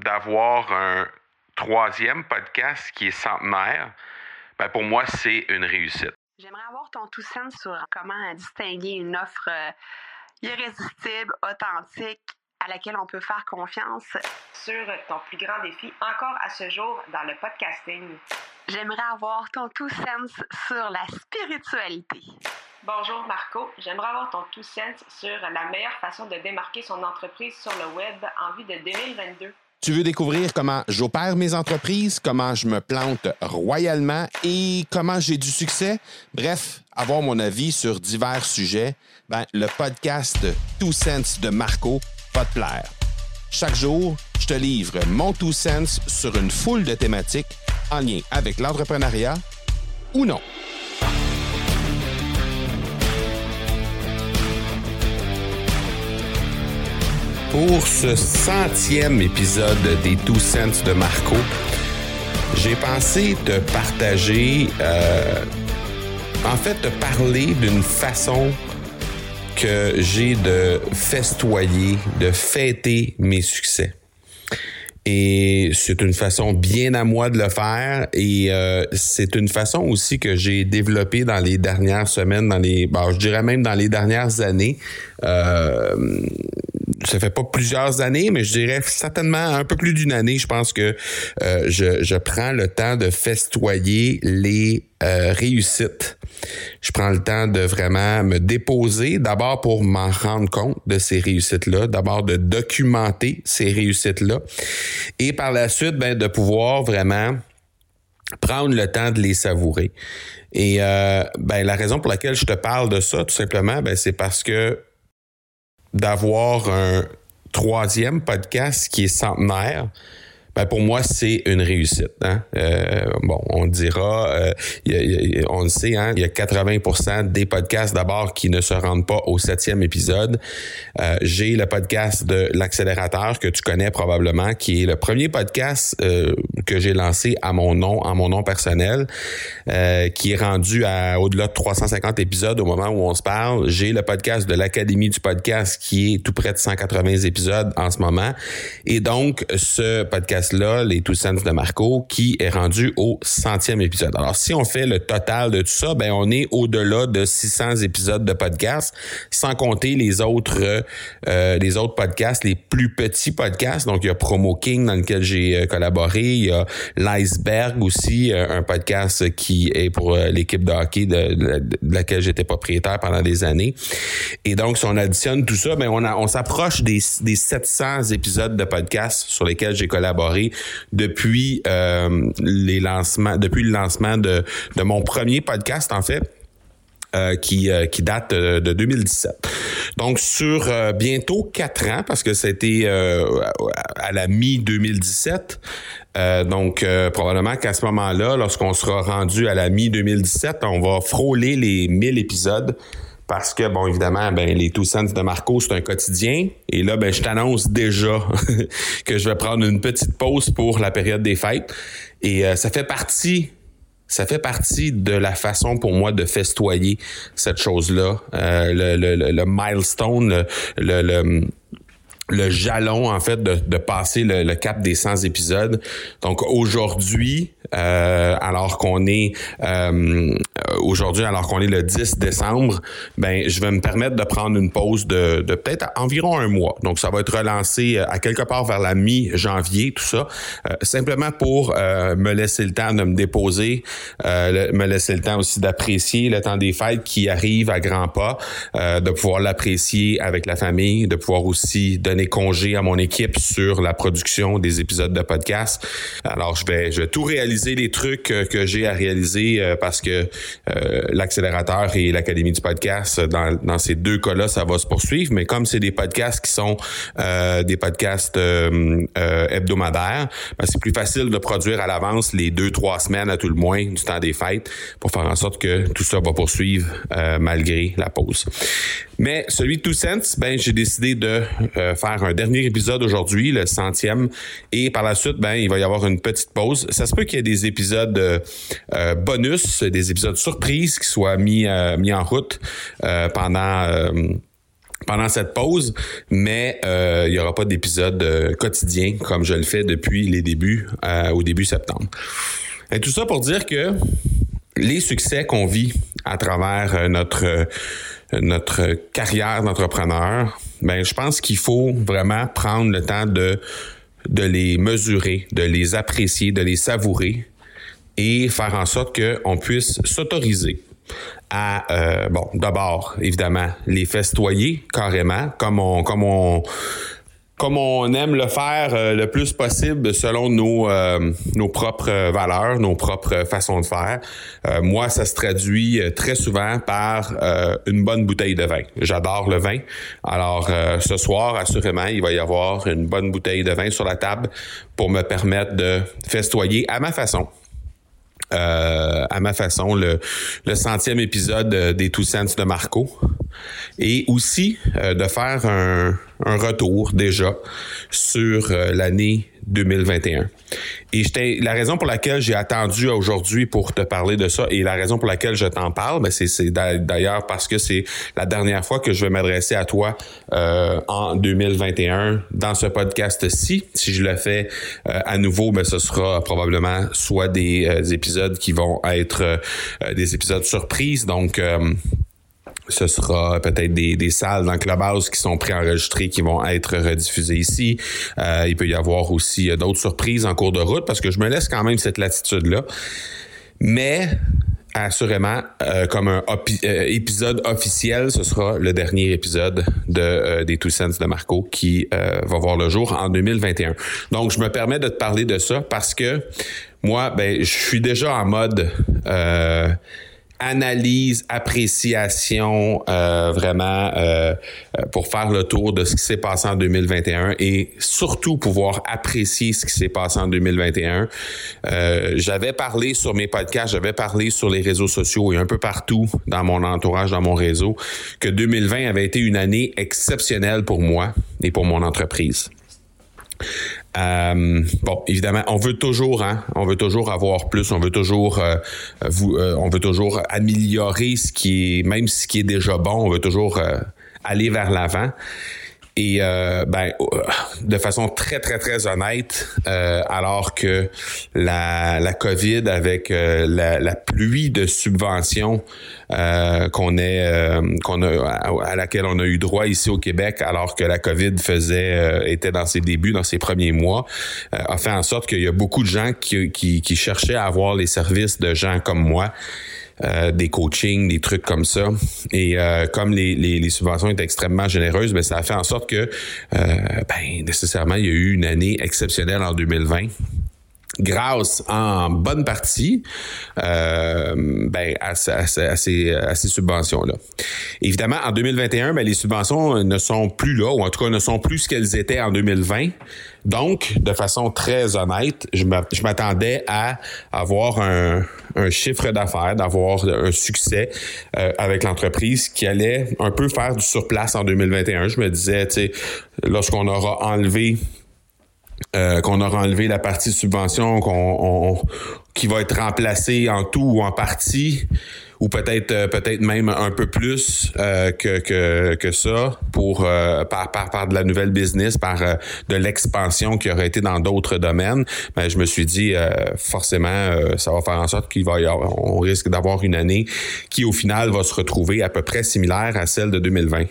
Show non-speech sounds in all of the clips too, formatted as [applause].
d'avoir un troisième podcast qui est centenaire, ben pour moi, c'est une réussite. J'aimerais avoir ton tout sens sur comment distinguer une offre euh, irrésistible, authentique, à laquelle on peut faire confiance. Sur ton plus grand défi encore à ce jour dans le podcasting. J'aimerais avoir ton tout sens sur la spiritualité. Bonjour Marco, j'aimerais avoir ton tout sens sur la meilleure façon de démarquer son entreprise sur le web en vue de 2022. Tu veux découvrir comment j'opère mes entreprises, comment je me plante royalement et comment j'ai du succès? Bref, avoir mon avis sur divers sujets, ben, le podcast Two Sense de Marco va te plaire. Chaque jour, je te livre mon Two Sense sur une foule de thématiques en lien avec l'entrepreneuriat ou non. Pour ce centième épisode des Two Cents de Marco, j'ai pensé te partager, euh, en fait, te parler d'une façon que j'ai de festoyer, de fêter mes succès. Et c'est une façon bien à moi de le faire et euh, c'est une façon aussi que j'ai développée dans les dernières semaines, dans les, bon, je dirais même dans les dernières années. Euh, ça fait pas plusieurs années, mais je dirais certainement un peu plus d'une année. Je pense que euh, je, je, prends le temps de festoyer les euh, réussites. Je prends le temps de vraiment me déposer, d'abord pour m'en rendre compte de ces réussites-là, d'abord de documenter ces réussites-là, et par la suite, ben, de pouvoir vraiment prendre le temps de les savourer. Et euh, ben, la raison pour laquelle je te parle de ça, tout simplement, ben, c'est parce que d'avoir un troisième podcast qui est centenaire, ben pour moi, c'est une réussite. Hein? Euh, bon, on dira, euh, on le sait, hein, il y a 80% des podcasts d'abord qui ne se rendent pas au septième épisode. Euh, J'ai le podcast de l'accélérateur que tu connais probablement, qui est le premier podcast euh, que j'ai lancé à mon nom, en mon nom personnel, euh, qui est rendu à au-delà de 350 épisodes au moment où on se parle. J'ai le podcast de l'Académie du podcast qui est tout près de 180 épisodes en ce moment. Et donc, ce podcast là les Two Cents de Marco, qui est rendu au centième épisode. Alors, si on fait le total de tout ça, ben on est au-delà de 600 épisodes de podcast, sans compter les autres, euh, les autres podcasts, les plus petits podcasts. Donc, il y a Promo King dans lequel j'ai euh, collaboré, l'iceberg aussi, euh, un podcast qui est pour l'équipe de hockey de, laquelle j'étais propriétaire pendant des années. Et donc, si on additionne tout ça, ben on, a, on s'approche des, des 700 épisodes de podcast sur lesquels j'ai collaboré depuis euh, les lancements, depuis le lancement de, de mon premier podcast en fait. Euh, qui, euh, qui date de, de 2017. Donc sur euh, bientôt quatre ans, parce que c'était euh, à la mi-2017, donc probablement qu'à ce moment-là, lorsqu'on sera rendu à la mi-2017, on va frôler les 1000 épisodes parce que, bon, évidemment, ben, les Two Cents de Marco, c'est un quotidien. Et là, ben, je t'annonce déjà [laughs] que je vais prendre une petite pause pour la période des fêtes. Et euh, ça fait partie ça fait partie de la façon pour moi de festoyer cette chose-là, euh, le, le, le, milestone, le, le, jalon en fait de, de passer le, cap des 100 épisodes. Donc aujourd'hui, euh, alors qu'on est euh, aujourd'hui, alors qu'on est le 10 décembre, ben je vais me permettre de prendre une pause de, de peut-être environ un mois. Donc ça va être relancé euh, à quelque part vers la mi-janvier, tout ça, euh, simplement pour euh, me laisser le temps de me déposer, me laisser le temps aussi d'apprécier le temps des fêtes qui arrive à grands pas, de pouvoir l'apprécier avec la famille, de pouvoir aussi donner congé à mon équipe sur la production des épisodes de podcast. Alors je vais je vais tout réaliser les trucs que j'ai à réaliser euh, parce que euh, l'accélérateur et l'académie du podcast, dans, dans ces deux cas-là, ça va se poursuivre. Mais comme c'est des podcasts qui sont euh, des podcasts hebdomadaires, ben, c'est plus facile de produire à l'avance les deux, trois semaines à tout le moins du temps des fêtes pour faire en sorte que tout ça va poursuivre malgré la pause. Mais celui de Two ben j'ai décidé de faire un dernier épisode aujourd'hui, le centième, et par la suite, ben il va y avoir une petite pause. Ça se peut qu'il y ait des épisodes euh, euh, bonus, des épisodes surprises qui soient mis, euh, en route pendant pendant cette pause, mais euh, il n'y aura pas d'épisode euh, quotidien comme je le fais depuis les débuts, euh, au début septembre. Et tout ça pour dire que les succès qu'on vit à travers notre notre carrière d'entrepreneur, ben je pense qu'il faut vraiment prendre le temps de de les mesurer, de les apprécier, de les savourer et faire en sorte qu'on puisse s'autoriser à euh, bon d'abord évidemment les festoyer carrément comme on comme on comme on aime le faire euh, le plus possible selon nos euh, nos propres valeurs, nos propres façons de faire. moi, ça se traduit très souvent par une bonne bouteille de vin. J'adore le vin. Alors ce soir, assurément, il va y avoir une bonne bouteille de vin sur la table pour me permettre de festoyer à ma façon euh, à ma façon le, centième épisode euh, des Two Cents de Marco. Et aussi euh, de faire un, retour déjà sur l'année 2021. Et la raison pour laquelle j'ai attendu aujourd'hui pour te parler de ça et la raison pour laquelle je t'en parle, ben c'est d'ailleurs parce que c'est la dernière fois que je vais m'adresser à toi euh, en 2021 dans ce podcast-ci. Si je le fais euh, à nouveau, ben ce sera probablement soit des, euh, épisodes qui vont être des épisodes surprises, donc ce sera peut-être des, salles dans Clubhouse qui sont préenregistrées qui vont être rediffusées ici. Euh, il peut y avoir aussi euh, d'autres surprises en cours de route parce que je me laisse quand même cette latitude-là. Mais assurément, euh, comme un épisode officiel, ce sera le dernier épisode de des Two Cents de Marco qui va voir le jour en 2021. Donc, je me permets de te parler de ça parce que moi, ben, je suis déjà en mode analyse, appréciation, euh, vraiment euh, euh, pour faire le tour de ce qui s'est passé en 2021 et surtout pouvoir apprécier ce qui s'est passé en 2021. Euh, j'avais parlé sur mes podcasts, j'avais parlé sur les réseaux sociaux et un peu partout dans mon entourage, dans mon réseau, que 2020 avait été une année exceptionnelle pour moi et pour mon entreprise. Euh, bon, évidemment, on veut toujours, hein, on veut toujours avoir plus, on veut toujours, euh, vous, euh, on veut toujours améliorer ce qui est, même ce qui est déjà bon, on veut toujours euh, aller vers l'avant. Et euh, ben, de façon très, très, très honnête, euh, alors que la, la COVID avec euh, la, la, pluie de subventions qu'on est qu'on a à, laquelle on a eu droit ici au Québec, alors que la COVID faisait était dans ses débuts, dans ses premiers mois, a fait en sorte qu'il y a beaucoup de gens qui, qui, qui cherchaient à avoir les services de gens comme moi euh, des coachings, des trucs comme ça. Et euh, comme les, les, subventions étaient extrêmement généreuses, ben, ça a fait en sorte que euh, ben, nécessairement, il y a eu une année exceptionnelle en 2020 grâce en bonne partie euh, ben, à, à, ces, ces subventions-là. Évidemment, en 2021, ben, les subventions ne sont plus là, ou en tout cas ne sont plus ce qu'elles étaient en 2020. Donc, de façon très honnête, je m'attendais à avoir un, un chiffre d'affaires, d'avoir un succès euh, avec l'entreprise qui allait un peu faire du surplace en 2021. Je me disais, tu sais, lorsqu'on aura enlevé euh, qu'on aura enlevé la partie subvention qu'on qui va être remplacée en tout ou en partie ou peut-être euh, peut-être même un peu plus euh, que, que, que ça pour par, par, par de la nouvelle business par de l'expansion qui aurait été dans d'autres domaines. Ben, je me suis dit forcément ça va faire en sorte qu'il va y avoir, on risque d'avoir une année qui au final va se retrouver à peu près similaire à celle de 2020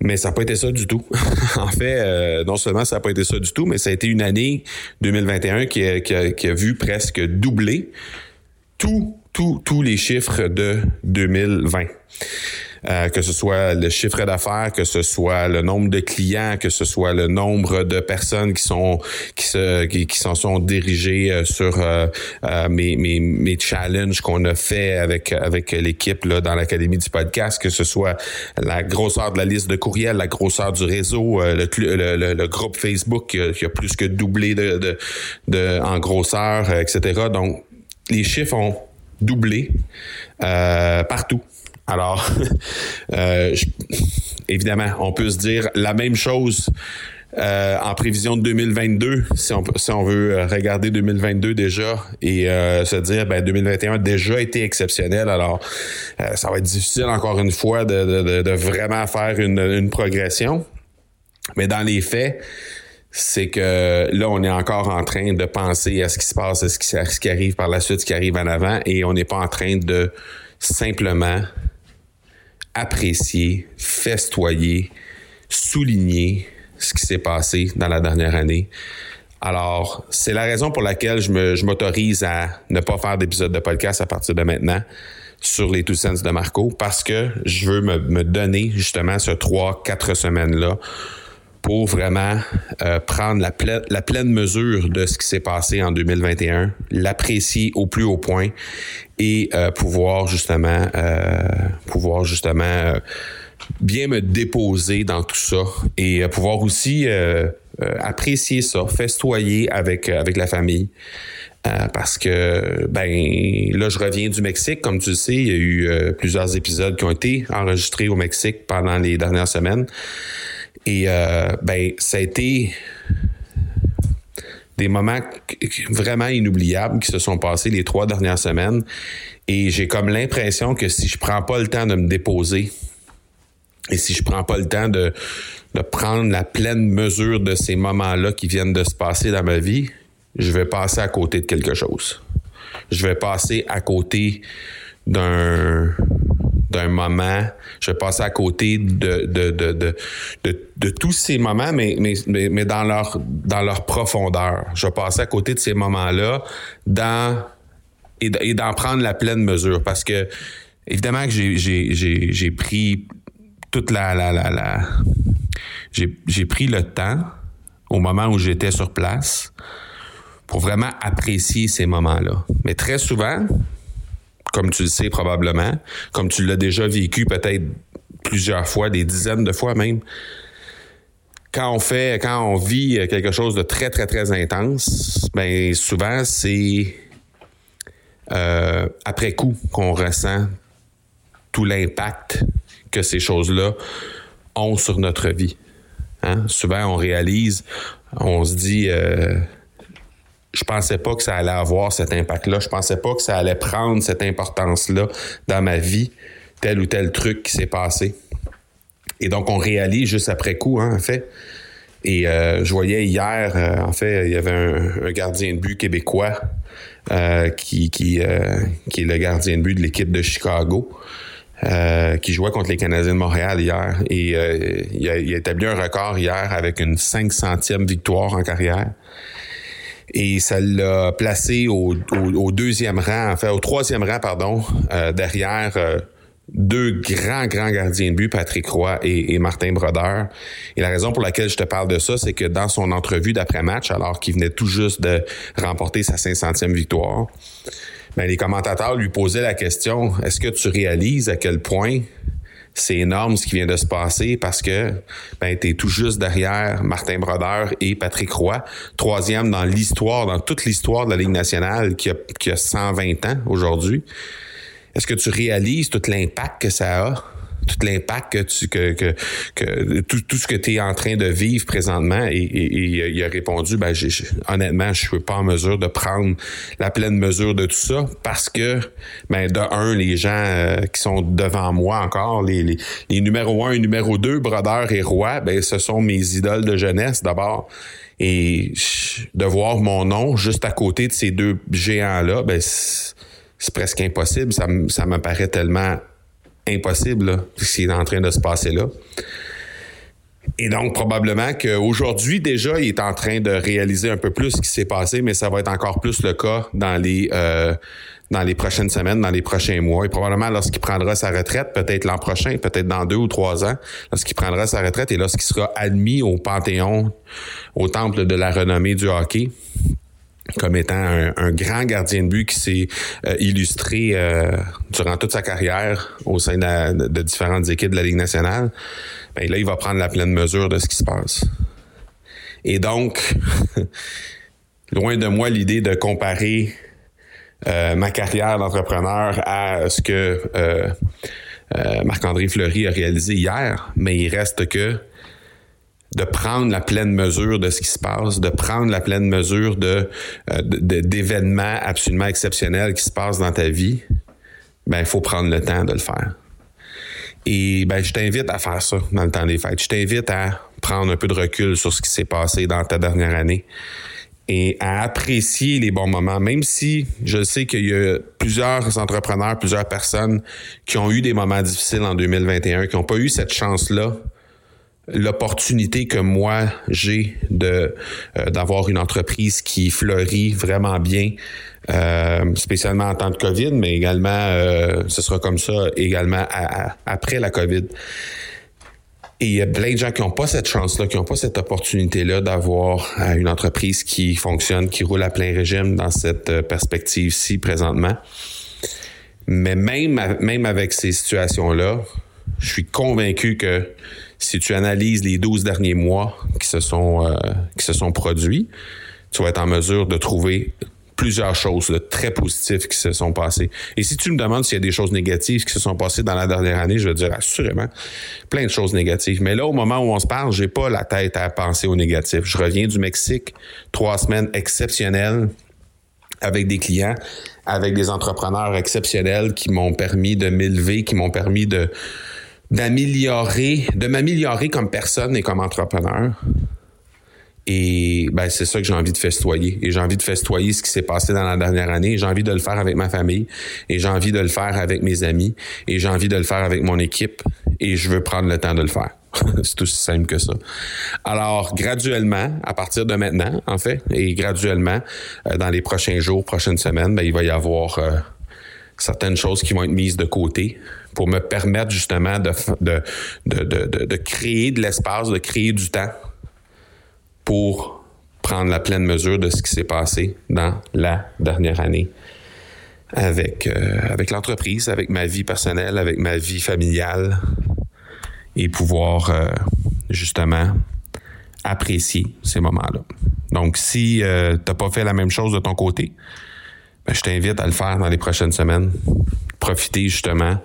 mais ça n'a pas été ça du tout. [laughs] en fait, euh, non seulement ça n'a pas été ça du tout, mais ça a été une année 2021 qui a, qui a, qui a vu presque doubler tous, tous, tous les chiffres de 2020. Euh, que ce soit le chiffre d'affaires, que ce soit le nombre de clients, que ce soit le nombre de personnes qui sont qui se qui, qui s'en sont dirigées euh, sur euh, mes, mes, mes challenges qu'on a fait avec avec l'équipe là dans l'académie du podcast, que ce soit la grosseur de la liste de courriels, la grosseur du réseau, le, le, le, groupe Facebook qui a, plus que doublé de, de, en grosseur, etc. Donc les chiffres ont doublé partout. Alors, [laughs] euh, évidemment, on peut se dire la même chose euh, en prévision de 2022, si on, si on veut regarder 2022 déjà et euh, se dire ben 2021 a déjà été exceptionnel, alors euh, ça va être difficile encore une fois de, vraiment faire une, une, progression. Mais dans les faits, c'est que là, on est encore en train de penser à ce qui se passe, à ce qui, à ce qui arrive par la suite, ce qui arrive en avant, et on n'est pas en train de simplement apprécier, festoyer, souligner ce qui s'est passé dans la dernière année. Alors, c'est la raison pour laquelle je m'autorise à ne pas faire d'épisode de podcast à partir de maintenant sur les Two Cents de Marco parce que je veux me, me donner justement ce trois, quatre semaines-là pour vraiment euh, prendre la, pleine, mesure de ce qui s'est passé en 2021, l'apprécier au plus haut point et euh, pouvoir justement euh, pouvoir justement bien me déposer dans tout ça et pouvoir aussi apprécier ça, festoyer avec avec la famille. parce que ben là je reviens du Mexique comme tu le sais il y a eu plusieurs épisodes qui ont été enregistrés au Mexique pendant les dernières semaines et euh, ben, ça a été des moments vraiment inoubliables qui se sont passés les trois dernières semaines. Et j'ai comme l'impression que si je prends pas le temps de me déposer et si je prends pas le temps de, de prendre la pleine mesure de ces moments-là qui viennent de se passer dans ma vie, je vais passer à côté de quelque chose. Je vais passer à côté d'un d'un moment. Je passer à côté de, tous ces moments, mais, dans, leur, profondeur. Je passer à côté de ces moments-là et, d'en prendre la pleine mesure. Parce que, évidemment, que j'ai, pris toute la. la, la, j'ai pris le temps au moment où j'étais sur place pour vraiment apprécier ces moments-là. Mais très souvent, comme tu le sais probablement, comme tu l'as déjà vécu peut-être plusieurs fois, des dizaines de fois même, quand on fait, quand on vit quelque chose de très, très, très intense, ben souvent c'est euh, après coup qu'on ressent tout l'impact que ces choses-là ont sur notre vie. Hein? Souvent, on réalise, on se dit, euh, je pensais pas que ça allait avoir cet impact-là. Je pensais pas que ça allait prendre cette importance-là dans ma vie, tel ou tel truc qui s'est passé. Et donc, on réalise juste après coup, hein, en fait. Et euh, je voyais hier, euh, en fait, il y avait un, gardien de but québécois euh, qui, est le gardien de but de l'équipe de Chicago. qui jouait contre les Canadiens de Montréal hier. Et il a, il, a, établi un record hier avec une 500e victoire en carrière et ça l'a placé au, deuxième rang, enfin au troisième rang, pardon, euh, derrière euh, deux grands, grands gardiens de but, Patrick Roy et, Martin Brodeur. Et la raison pour laquelle je te parle de ça, c'est que dans son entrevue d'après-match, alors qu'il venait tout juste de remporter sa 500e victoire, ben, les commentateurs lui posaient la question, est-ce que tu réalises à quel point c'est énorme ce qui vient de se passer parce que ben, tu es tout juste derrière Martin Brodeur et Patrick Roy, troisième dans l'histoire, dans toute l'histoire de la Ligue nationale qui a, qui a 120 ans aujourd'hui. Est-ce que tu réalises tout l'impact que ça a? Tout l'impact que tu que, que, que tout, tout, ce que tu es en train de vivre présentement. Et, et, il a répondu ben honnêtement je suis pas en mesure de prendre la pleine mesure de tout ça parce que ben de un les gens euh, qui sont devant moi encore les, les, les numéro un et numéro deux Brodeur et Roi ben ce sont mes idoles de jeunesse d'abord. Et de voir mon nom juste à côté de ces deux géants là ben c'est presque impossible. Ça, ça me paraît tellement impossible, ce qui est en train de se passer là. Et donc, probablement qu'aujourd'hui, déjà, il est en train de réaliser un peu plus ce qui s'est passé, mais ça va être encore plus le cas dans les, euh, dans les prochaines semaines, dans les prochains mois. Et probablement lorsqu'il prendra sa retraite, peut-être l'an prochain, peut-être dans deux ou trois ans, lorsqu'il prendra sa retraite et lorsqu'il sera admis au Panthéon, au temple de la renommée du hockey, comme étant un, grand gardien de but qui s'est euh, illustré euh, durant toute sa carrière au sein de, différentes équipes de la Ligue nationale, ben là, il va prendre la pleine mesure de ce qui se passe. Et donc, [laughs] loin de moi l'idée de comparer euh, ma carrière d'entrepreneur à ce que Marc-André Fleury a réalisé hier, mais il reste que de prendre la pleine mesure de ce qui se passe, de prendre la pleine mesure de, euh, d'événements absolument exceptionnels qui se passent dans ta vie, ben il faut prendre le temps de le faire. Et ben je t'invite à faire ça dans le temps des fêtes. Je t'invite à prendre un peu de recul sur ce qui s'est passé dans ta dernière année et à apprécier les bons moments, même si je sais qu'il y a plusieurs entrepreneurs, plusieurs personnes qui ont eu des moments difficiles en 2021, qui n'ont pas eu cette chance-là, l'opportunité que moi j'ai de euh, d'avoir une entreprise qui fleurit vraiment bien, euh, spécialement en temps de COVID, mais également euh, ce sera comme ça également après la COVID. Et il y a plein de gens qui n'ont pas cette chance-là, qui n'ont pas cette opportunité-là d'avoir une entreprise qui fonctionne, qui roule à plein régime dans cette perspective-ci présentement. Mais même, même avec ces situations-là, je suis convaincu que si tu analyses les 12 derniers mois qui se sont, euh, qui se sont produits, tu vas être en mesure de trouver plusieurs choses très positives qui se sont passées. Et si tu me demandes s'il y a des choses négatives qui se sont passées dans la dernière année, je vais dire assurément plein de choses négatives. Mais là, au moment où on se parle, j'ai pas la tête à penser aux négatifs. Je reviens du Mexique, trois semaines exceptionnelles avec des clients, avec des entrepreneurs exceptionnels qui m'ont permis de m'élever, qui m'ont permis de d'améliorer, de m'améliorer comme personne et comme entrepreneur. Et ben, c'est ça que j'ai envie de festoyer. Et j'ai envie de festoyer ce qui s'est passé dans la dernière année. J'ai envie de le faire avec ma famille. Et j'ai envie de le faire avec mes amis. Et j'ai envie de le faire avec mon équipe. Et je veux prendre le temps de le faire. [laughs] c'est aussi simple que ça. Alors, graduellement, à partir de maintenant, en fait, et graduellement, euh, dans les prochains jours, prochaines semaines, ben, il va y avoir euh, certaines choses qui vont être mises de côté pour me permettre justement de, de, de, de, de créer de l'espace, de créer du temps pour prendre la pleine mesure de ce qui s'est passé dans la dernière année avec, euh, avec l'entreprise, avec ma vie personnelle, avec ma vie familiale et pouvoir euh, justement apprécier ces moments-là. Donc, si euh, tu n'as pas fait la même chose de ton côté, je t'invite à le faire dans les prochaines semaines. Profiter justement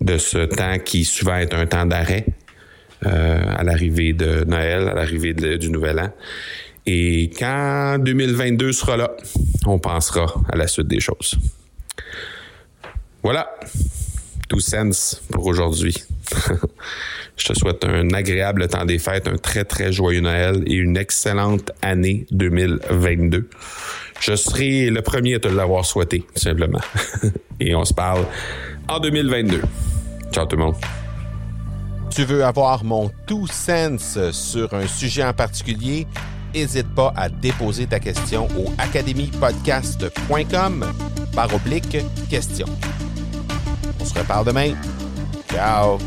de ce temps qui souvent est un temps d'arrêt, euh, à l'arrivée de Noël, à l'arrivée du Nouvel An. Et quand 2022 sera là, on pensera à la suite des choses. Voilà, tout sens pour aujourd'hui. [laughs] Je te souhaite un agréable temps des fêtes, un très très joyeux Noël et une excellente année 2022. Je serai le premier à te l'avoir souhaité, simplement. [laughs] et on se parle en 2022. Ciao tout le monde. Tu veux avoir mon tout sens sur un sujet en particulier? N'hésite pas à déposer ta question au academypodcast.com par oblique question. On se reparle demain. Ciao!